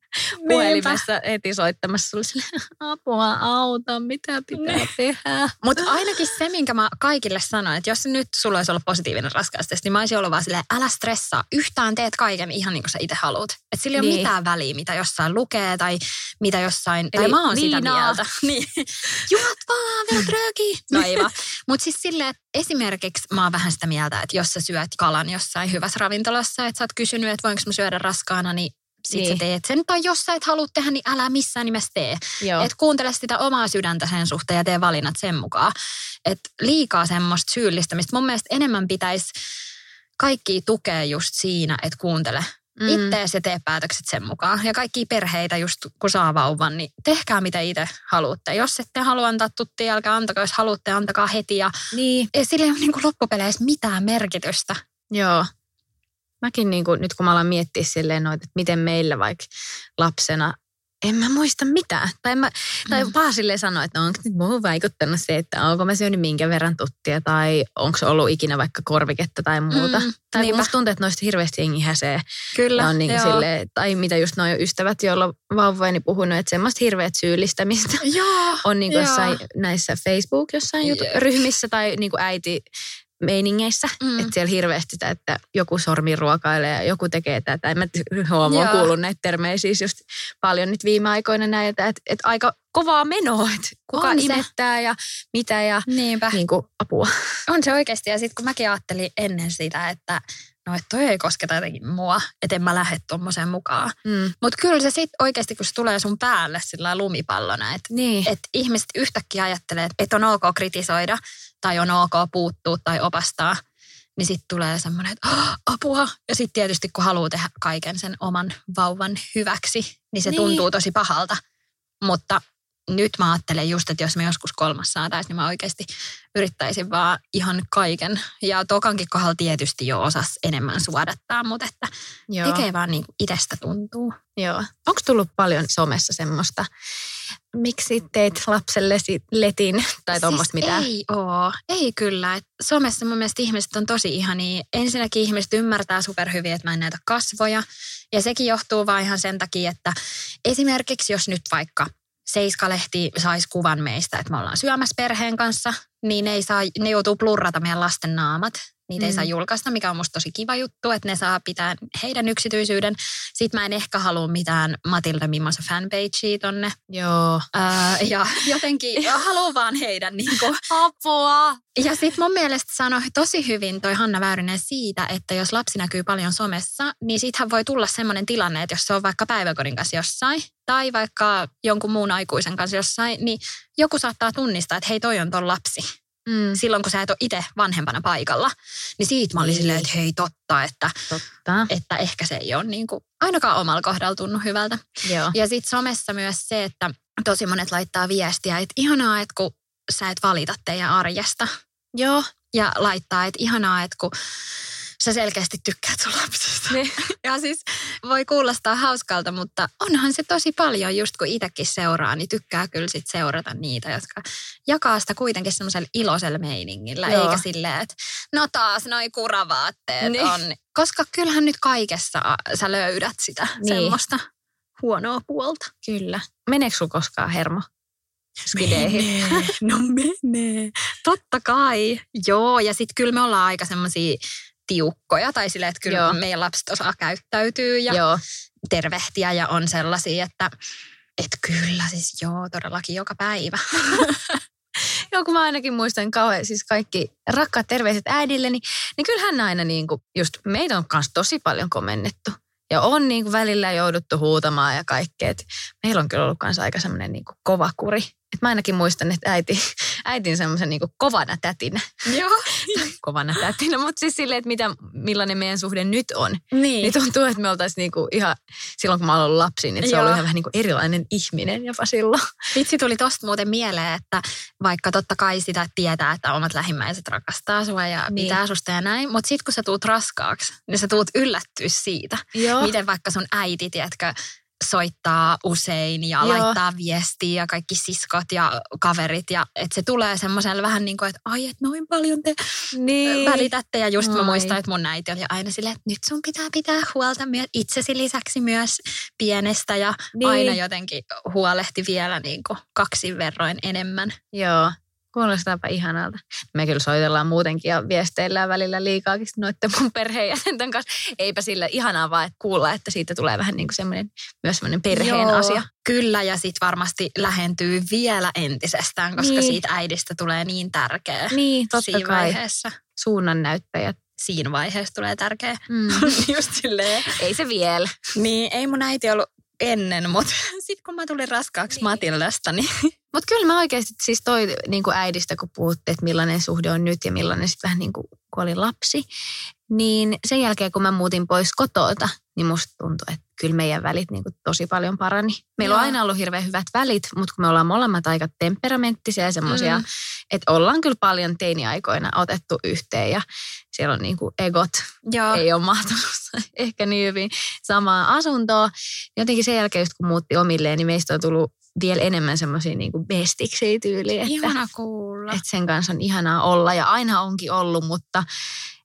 puhelimessa heti soittamassa sulle silleen, apua, auta, mitä pitää Niin. tehdä. Mutta ainakin se, minkä mä kaikille sanoin, että jos nyt sulla olisi ollut positiivinen raskaustesti, niin mä olisin ollut vaan silleen, älä stressaa, yhtään teet kaiken ihan niin kuin sä itse haluat. Että sillä ei ole Niin. mitään väliä, mitä jossain lukee tai mitä jossain, tai Eli mä oon sitä viinaa. mieltä. Niin. Juot vaan, vielä rööki. No ei vaan. Mutta siis silleen, että esimerkiksi mä oon vähän sitä mieltä, että jos sä syöt kalan jossain hyvässä ravintolassa, että sä oot kysynyt, että voinko mä syödä raskaana, niin sit niin. Sä teet sen. Tai jos sä et halua tehdä, niin älä missään nimessä tee. Joo. Et kuuntele sitä omaa sydäntä sen suhteen ja tee valinnat sen mukaan. Et liikaa semmoista syyllistämistä. Mun mielestä enemmän pitäisi kaikki tukea just siinä, että kuuntele mm. ittees ja tee päätökset sen mukaan. Ja kaikki perheitä just kun saa vauvan, niin tehkää mitä itse haluatte. Jos ette halua antaa tuttia, älkää antako. Jos haluatte, antakaa heti. Ja Niin, sillä ei ole niin loppupeleissä mitään merkitystä. joo. Mäkin niin kuin, nyt kun mä alan miettiä silleen noita, että miten meillä vaikka lapsena, en mä muista mitään. Tai, mä, tai Mm. vaan silleen sanoa, että no, onko nyt muuhun vaikuttanut se, että onko mä syönyt minkä verran tuttia tai onko ollut ikinä vaikka korviketta tai muuta. Mm, tai niinpä. musta tuntuu, että noista hirveästi jengi häsee. Kyllä. Ja on niin silleen, tai mitä just noin ystävät, joilla on vauvoja, niin puhunut, että semmoista hirveät syyllistämistä Joo. on niin kuin jossain näissä Facebook jossain Jep. jutu- ryhmissä tai niin kuin äiti meiningeissä, Mm. että siellä hirveästi sitä, että joku sormi ruokailee ja joku tekee tätä. En mä huomaa, Joo. kuullut näitä termejä siis just paljon nyt viime aikoina näitä, että, että aika kovaa menoa, että kuka On se. imettää ja mitä ja Niinpä. niin kuin apua. On se oikeasti. Ja sitten kun mäkin ajattelin ennen sitä, että no että toi ei kosketa jotenkin mua, että en mä lähde tuommoiseen mukaan. Mm. Mutta kyllä se sitten oikeasti, kun se tulee sun päälle sillä lumipallona, että Niin. et ihmiset yhtäkkiä ajattelee, että on ok kritisoida tai on ok puuttua tai opastaa, niin sitten tulee semmoinen, että "Oh, apua. Ja sitten tietysti kun haluaa tehdä kaiken sen oman vauvan hyväksi, niin se Niin. tuntuu tosi pahalta. Mutta nyt mä ajattelen just, että jos me joskus kolmas saataisiin, niin mä oikeasti yrittäisin vaan ihan kaiken. Ja tokankin kohdalla tietysti jo osas enemmän suodattaa, mutta että Joo. tekee vaan niin kuin itsestä tuntuu. Joo. Onko tullut paljon somessa semmoista, miksi teit lapsellesi letin tai tuommoista siis mitään? Ei oo, ei kyllä. Et somessa mun mielestä ihmiset on tosi ihania. Ensinnäkin ihmiset ymmärtää superhyvin, että mä en näytä kasvoja. Ja sekin johtuu vaan ihan sen takia, että esimerkiksi jos nyt vaikka Seiska-lehti saisi kuvan meistä, että me ollaan syömässä perheen kanssa, niin ne, ei saa, ne joutuu plurrata meidän lasten naamat. Niitä mm. ei saa julkaista, mikä on musta tosi kiva juttu, että ne saa pitää heidän yksityisyyden. Sitten mä en ehkä halua mitään Matilda Mimmosa fanpagea tonne. Joo. Ää, ja jotenkin haluan vaan heidän niin kuin. Apua! Ja sitten mun mielestä sanoi tosi hyvin toi Hanna Väyrynen siitä, että jos lapsi näkyy paljon somessa, niin siitähän voi tulla semmoinen tilanne, että jos se on vaikka päiväkodin kanssa jossain tai vaikka jonkun muun aikuisen kanssa jossain, niin joku saattaa tunnistaa, että hei toi on ton lapsi. Mm, silloin, kun sä et ole itse vanhempana paikalla. Niin siitä mä olin Niin. silleen, että hei totta, että, totta. että ehkä se ei ole niin kuin, ainakaan omalla kohdalla tunnu hyvältä. Joo. Ja sitten somessa myös se, että tosi monet laittaa viestiä, että ihanaa, että kun sä et valita teidän arjesta. Joo. Ja laittaa, että ihanaa, että kun sä selkeästi tykkäät sun lapsesta. Niin. Ja siis voi kuulostaa hauskalta, mutta onhan se tosi paljon, just kun itsekin seuraa, niin tykkää kyllä sit seurata niitä, jotka jakaa sitä kuitenkin semmoisella iloisella meiningillä, Joo. eikä silleen, että no taas noi kuravaatteet Niin. on. Koska kyllähän nyt kaikessa sä löydät sitä Niin. semmoista huonoa puolta. Kyllä. Meneekö sulla koskaan hermo? Skideihin. Menee. No menee. Totta kai. Joo, ja sitten kyllä me ollaan aika semmoisia tiukkoja, tai silleen, että kyllä Joo. Meidän lapset osaa käyttäytyä ja joo. Tervehtiä ja on sellaisia, että että kyllä siis joo, todellakin joka päivä. Joo, kun mä ainakin muistan kauhean, siis kaikki rakkaat terveiset äidilleni, niin kyllähän aina niin kuin, just meitä on kanssa tosi paljon komennettu. Ja on niin kuin välillä jouduttu huutamaan ja kaikkea. Et meillä on kyllä ollut kanssa aika semmoinen niin kova kuri. Et mä ainakin muistan, että äiti, äitin semmoisen niin kuin kovana tätinä. joo. Kovana tätinä, mutta siis silleen, että mitä, millainen meidän suhde nyt on. Niin. Niin tuntuu, että me oltaisiin niinku ihan, silloin kun mä olen ollut lapsi, niin että se Joo. oli ihan vähän niin kuin erilainen ihminen jopa silloin. Vitsi tuli tosta muuten mieleen, että vaikka totta kai sitä tietää, että omat lähimmäiset rakastaa sua ja Niin. niin. pitää susta ja näin, mutta sit kun sä tuut raskaaksi, niin sä tuut yllättyä siitä, Joo. miten vaikka sun äiti, tiedätkö, soittaa usein ja Joo. Laittaa viestiä ja kaikki siskot ja kaverit. Ja että se tulee semmoiselle vähän niin kuin, että ai, että noin paljon te Niin. välitätte. Ja just mä Ai. muistan, että mun äiti oli aina silleen, että nyt sun pitää pitää huolta myös itsesi lisäksi myös pienestä. Ja niin. aina jotenkin huolehti vielä niin kuin kaksin verroin enemmän. Joo. Kuulostaapa ihanalta. Me kyllä soitellaan muutenkin ja viesteillään välillä liikaakin noiden mun perheenjäsenten kanssa. Eipä sillä ihanaa vaan että kuulla, että siitä tulee vähän niin kuin semmoinen, myös semmoinen perheen Joo, asia. Kyllä, ja sitten varmasti lähentyy vielä entisestään, koska Niin. siitä äidistä tulee niin tärkeä Niin, totta siinä kai. vaiheessa. Suunnannäyttäjät. Siinä vaiheessa tulee tärkeä. Mm. Just silleen. Ei se vielä. Niin, ei mun äiti ollut ennen, mutta sitten kun mä tulin raskaaksi niin. Matildasta, niin Mutta kyllä mä oikeasti siis toi niin kuin äidistä, kun puhutte, että millainen suhde on nyt ja millainen sitten vähän niin kuin kun oli lapsi, niin sen jälkeen kun mä muutin pois kotota, niin musta tuntui, että kyllä meidän välit niin kuin tosi paljon parani. Meillä on Joo. aina ollut hirveän hyvät välit, mutta kun me ollaan molemmat aika temperamenttisia ja semmoisia, mm. Mm. että ollaan kyllä paljon teiniaikoina otettu yhteen ja siellä on niin kuin egot joo. ei ole mahtunut ehkä niin hyvin samaa asuntoa. Jotenkin sen jälkeen, just kun muutti omilleen, niin meistä on tullut vielä enemmän semmoisia niin bestiksiä tyyliä, että, Ihana kuulla. että sen kanssa on ihanaa olla ja aina onkin ollut, mutta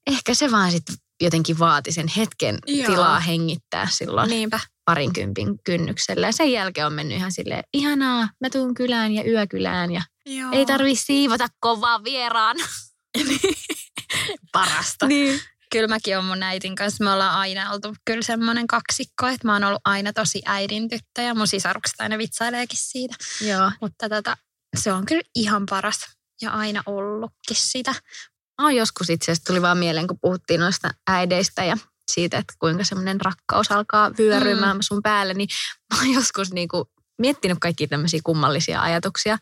ehkä se vaan sitten jotenkin vaati sen hetken Joo. tilaa hengittää silloin Niinpä. parinkympin kynnyksellä. Ja sen jälkeen on mennyt ihan silleen, ihanaa, mä tuun kylään ja yökylään ja Joo. ei tarvi siivota kovaa vieraan. parasta. niin. Kyllä mäkin olen mun äitin kanssa. Me ollaan aina oltu kyllä semmoinen kaksikko, että mä oon ollut aina tosi äidin tyttö ja mun sisarukset aina vitsaileekin siitä. Joo. Mutta tota, se on kyllä ihan paras ja aina ollutkin sitä. Mä oon joskus itse asiassa tuli vaan mieleen, kun puhuttiin noista äideistä ja siitä, että kuinka semmoinen rakkaus alkaa vyörymään mm. sun päälle, niin mä oon joskus niinku miettinyt kaikki tämmöisiä kummallisia ajatuksia.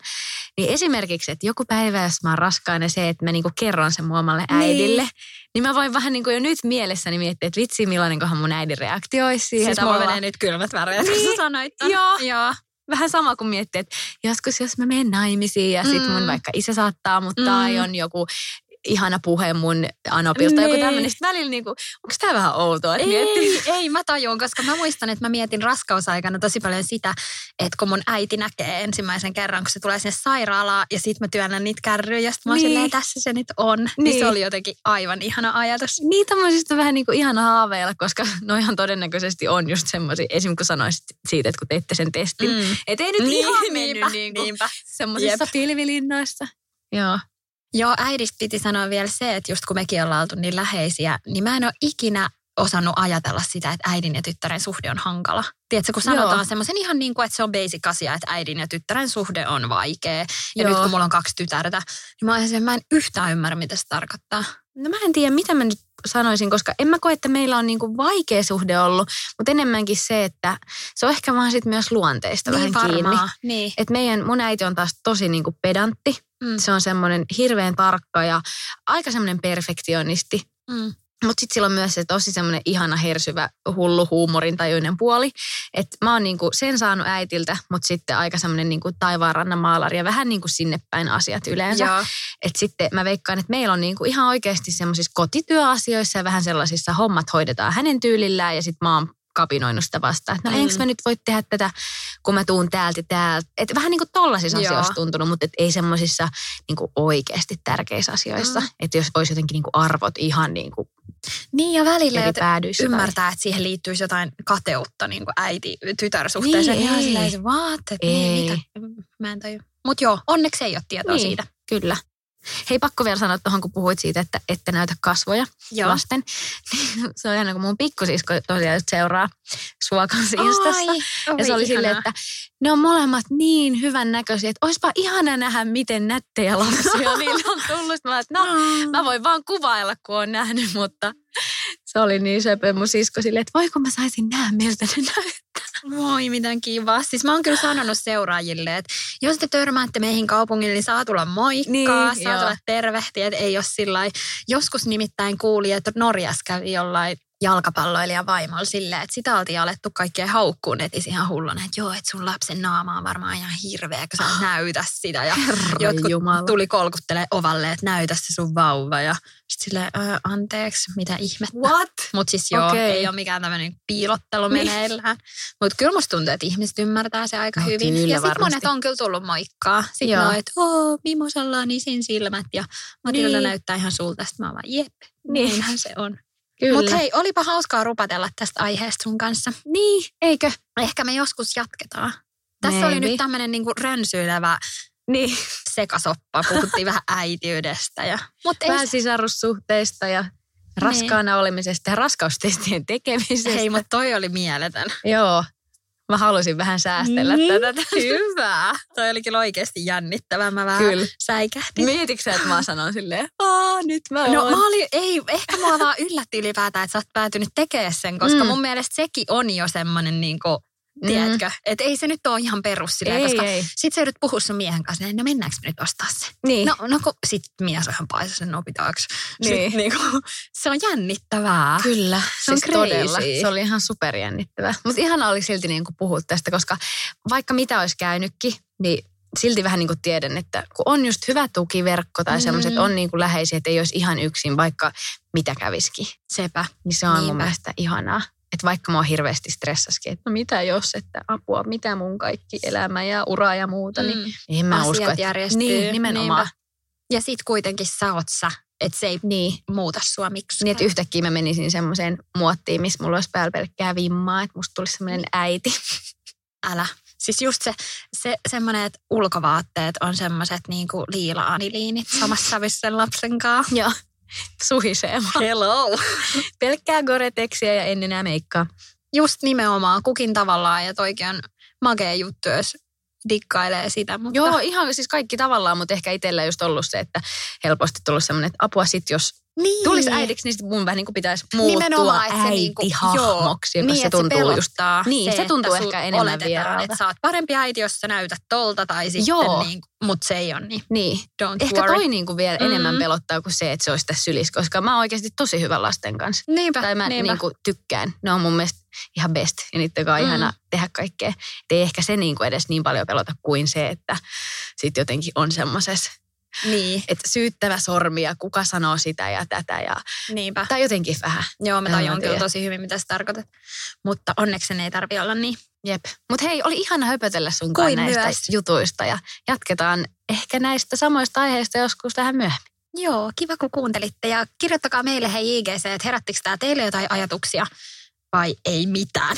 Niin esimerkiksi, että joku päivä, jos mä oon raskaana se, että mä niinku kerron sen mun omalle Niin. äidille, niin, niin mä voin vähän niinku jo nyt mielessäni miettiä, että vitsi, millainenkohan mun äidin reaktio olisi siihen. Siis mulla menee nyt kylmät väreet, kun Niin. sä sanoit ton. Joo. Joo. vähän sama kuin miettii, että joskus jos mä menen naimisiin ja sit mun Mm. vaikka isä saattaa mut tai Mm. on joku ihana puhe mun Anopilta, joku Niin. tämmöinen. Sitten välillä niinku, onko tää vähän outoa, että miettii? Ei, ei, mä tajun, koska mä muistan, että mä mietin raskausaikana tosi paljon sitä, että kun mun äiti näkee ensimmäisen kerran, kun se tulee sinne sairaalaan ja sit mä työnnän niitä kärryjä ja sit mä oon Niin. silleen, tässä se nyt on. Niin. Niin. se oli jotenkin aivan ihana ajatus. Niin tämmöisistä vähän niinku ihana haaveilla, koska noihan todennäköisesti on just semmoisia, esimerkiksi kun sanoisit siitä, että kun teitte sen testin, Mm. et ei nyt Niin, ihan niinpä, mennyt niinku niinpä. semmoisissa Jep. pilvilinnoissa. Joo. Joo, äidistä piti sanoa vielä se, että just kun mekin ollaan oltu niin läheisiä, niin mä en ole ikinä osannut ajatella sitä, että äidin ja tyttären suhde on hankala. Tiedätkö, kun sanotaan semmoisen ihan niin kuin, että se on basic asia, että äidin ja tyttären suhde on vaikea. Ja Joo. nyt kun mulla on kaksi tytärtä, niin mä, silleen, mä en yhtään ymmärrä, mitä se tarkoittaa. No mä en tiedä, mitä mä nyt sanoisin, koska en mä koe, että meillä on niinku vaikea suhde ollut, mutta enemmänkin se, että se on ehkä vaan sit myös luonteesta vähän kiinni. Niin. Et meidän, mun äiti on taas tosi niinku pedantti Mm. Se on semmoinen hirveän tarkka ja aika semmoinen perfektionisti. Mm. Mutta sitten sillä on myös se tosi semmoinen ihana hersyvä, hullu huumorin tajuinen puoli. Että mä oon niinku sen saanut äitiltä, mutta sitten aika semmoinen niinku taivaanrannan maalari ja vähän niinku sinne päin asiat yleensä. Että sitten mä veikkaan, että meillä on niinku ihan oikeasti semmoisissa kotityöasioissa ja vähän sellaisissa hommat hoidetaan hänen tyylillään ja sitten mä oon kapinoinut sitä vastaan. Että no Mm. enkö mä nyt voi tehdä tätä, kun mä tuun täältä täältä. Et vähän niin kuin tollaisissa Joo. asioissa tuntunut, mutta et ei semmoisissa niin oikeasti tärkeissä asioissa. Mm. Mm. Että jos olisi jotenkin niin kuin arvot ihan niin kuin Niin ja välillä että päädyissä. tai- ymmärtää, että siihen liittyisi jotain kateutta niin kuin äiti-tytär-suhteeseen. Niin, ihan ei. silleen se what? Et Ei. Niin, mitä? Mä en taju. Mutta joo, onneksi ei ole tietoa Niin. siitä. Kyllä. Hei, pakko vielä sanoa tuohon, kun puhuit siitä, että ette näytä kasvoja Joo. lasten. Se on ihan kun mun pikkusisko tosiaan just seuraa sua kanssa Instassa. Ai, Ja se oli oi, silleen, että ne on molemmat niin hyvän näköisiä, että olisipa ihana nähdä, miten nättejä lapsia niillä on tullut. Mä, että no, Mm. mä voin vaan kuvailla, kun on nähnyt, mutta se oli niin söpö mun sisko silleen, että voi kun mä saisin nähdä, miltä ne näyttää. Voi miten kiva. Siis mä oon kyllä sanonut seuraajille, että jos te törmäätte meihin kaupungille, niin saa tulla moikkaa, Niin, saa joo. tulla tervehtiä, että ei ole sillä Joskus nimittäin kuuli, että Norjas kävi jollain jalkapalloilija vaimolla silleen, että sitä oltiin alettu kaikkea haukkuun netissä ihan hulluna, että joo, että sun lapsen naama on varmaan ihan hirveä, kun sä et näytä sitä. Ja jotkut Jumala. tuli kolkuttelee ovalle, että näytä se sun vauva. Ja sitten silleen, "Ö, anteeksi, mitä ihmettä. What? Mutta siis joo, Okei. ei ole mikään tämmöinen piilottelu Niin. meneillään. Mutta kyllä musta tuntuu, että ihmiset ymmärtää se aika No hyvin. kyllä ja sitten monet on kyllä tullut moikkaa. Sitten on, että oo, Mimosalla on isin silmät ja Matilda Niin. näyttää ihan sulta. Sitten mä oon vaan, jep, Niin. niinhän se on. Kyllä. Mutta hei, olipa hauskaa rupatella tästä aiheesta sun kanssa. Niin, eikö? Ehkä me joskus jatketaan. Tässä oli Maybe. nyt tämmöinen niinku rönsyilevä Niin. sekasoppa. Puhuttiin vähän äitiydestä. Ja, mutta ei, Vähän sisarussuhteista ja raskaana olemisesta ja raskaustestien tekemisestä. hei, mutta toi oli mieletön. Joo. Mä halusin vähän säästellä Mm. tätä. Hyvä. Toi oli kyllä oikeasti jännittävää. Mä vähän Kyllä. säikähdin. Mietitkö sä, että mä sanon silleen, Aa, nyt mä No oon. mä olin, ei, ehkä mua vaan yllätti ylipäätään, että sä oot päätynyt tekemään sen, koska Mm. mun mielestä sekin on jo semmoinen niinku, Mm. tiedätkö, että ei se nyt ole ihan perus silleen, Ei, koska ei. sit sä joudut puhua sun miehen kanssa, niin no mennäänkö me nyt ostaa se? Niin. No, no kun sit mies on ihan paisasen opitaaks. Niin. Sit niinku, se on jännittävää. Kyllä, Se on siis todella. crazy. Se oli ihan superjännittävää. Mutta ihana oli silti niin kuin puhua tästä, koska vaikka mitä olisi käynytkin, niin silti vähän niin kuin tiedän, että kun on just hyvä tukiverkko tai Mm. semmoiset on niin kuin läheisiä, että ei olisi ihan yksin, vaikka mitä käviskin. Sepä. Niin se on Niinpä. mun mielestä ihanaa. Että vaikka mä oon hirveästi stressaskin, että no mitä jos, että apua, mitä mun kaikki elämä ja ura ja muuta, niin Mm. en mä Asiat usko, että... järjestyy. Niin, nimenomaan. Niinpä. Ja sit kuitenkin sä oot sä, että se ei Niin. muuta sua miksi. Niin, että yhtäkkiä mä menisin semmoiseen muottiin, missä mulla olisi päällä pelkkää vimmaa, että musta tulisi semmoinen äiti. Älä. Siis just se, se semmoinen, että ulkovaatteet on semmoiset niinku liila-aniliinit samassa sävyssä sen lapsen kanssa. Joo. Suhisee vaan. Hello. Pelkkää goreteksia ja en enää meikkaa. Just nimenomaan kukin tavallaan ja toikin on makea juttu, jos dikkailee sitä. Mutta Joo, ihan siis kaikki tavallaan, mutta ehkä itsellä just ollut se, että helposti tullut semmoinen, että apua sit, jos niin. tulisi äidiksi, niin mun vähän niin kuin pitäisi muuttua Nimenomaan, että se niinku- äitihahmoksi, joka niin, se tuntuu just. pelottaa Niin, se tuntuu että ehkä enemmän vieraalta. Että sä oot parempi äiti, jos sä näytät tolta tai sitten Joo. niin, mutta se ei ole niin. Niin. Don't Ehkä worry. toi niin kuin vielä Mm. enemmän pelottaa kuin se, että se olisi tässä sylissä, koska mä oon oikeasti tosi hyvä lasten kanssa. Niinpä, Tai mä niinpä. niin kuin tykkään. Ne on mun mielestä ihan best ja niiden kanssa Mm. ihana tehdä kaikkea. Et ei ehkä se niin kuin edes niin paljon pelota kuin se, että sitten jotenkin on semmoisessa, Niin, että syyttävä sormi ja kuka sanoo sitä ja tätä. Ja, niinpä. tai jotenkin vähän. Joo, mä tajun kyllä tosi hyvin, mitä sä tarkoitat. Mutta onneksi sen ei tarvi olla niin. Jep. Mutta hei, oli ihana höpötellä sun kanssa näistä myös. jutuista ja jatketaan ehkä näistä samoista aiheista joskus vähän myöhemmin. Joo, kiva kun kuuntelitte ja kirjoittakaa meille hei IGC, että herättikö tämä teille jotain ajatuksia vai ei mitään.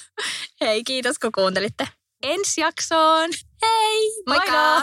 hei, kiitos kun kuuntelitte. Ensi jaksoon! Hei, Moikka!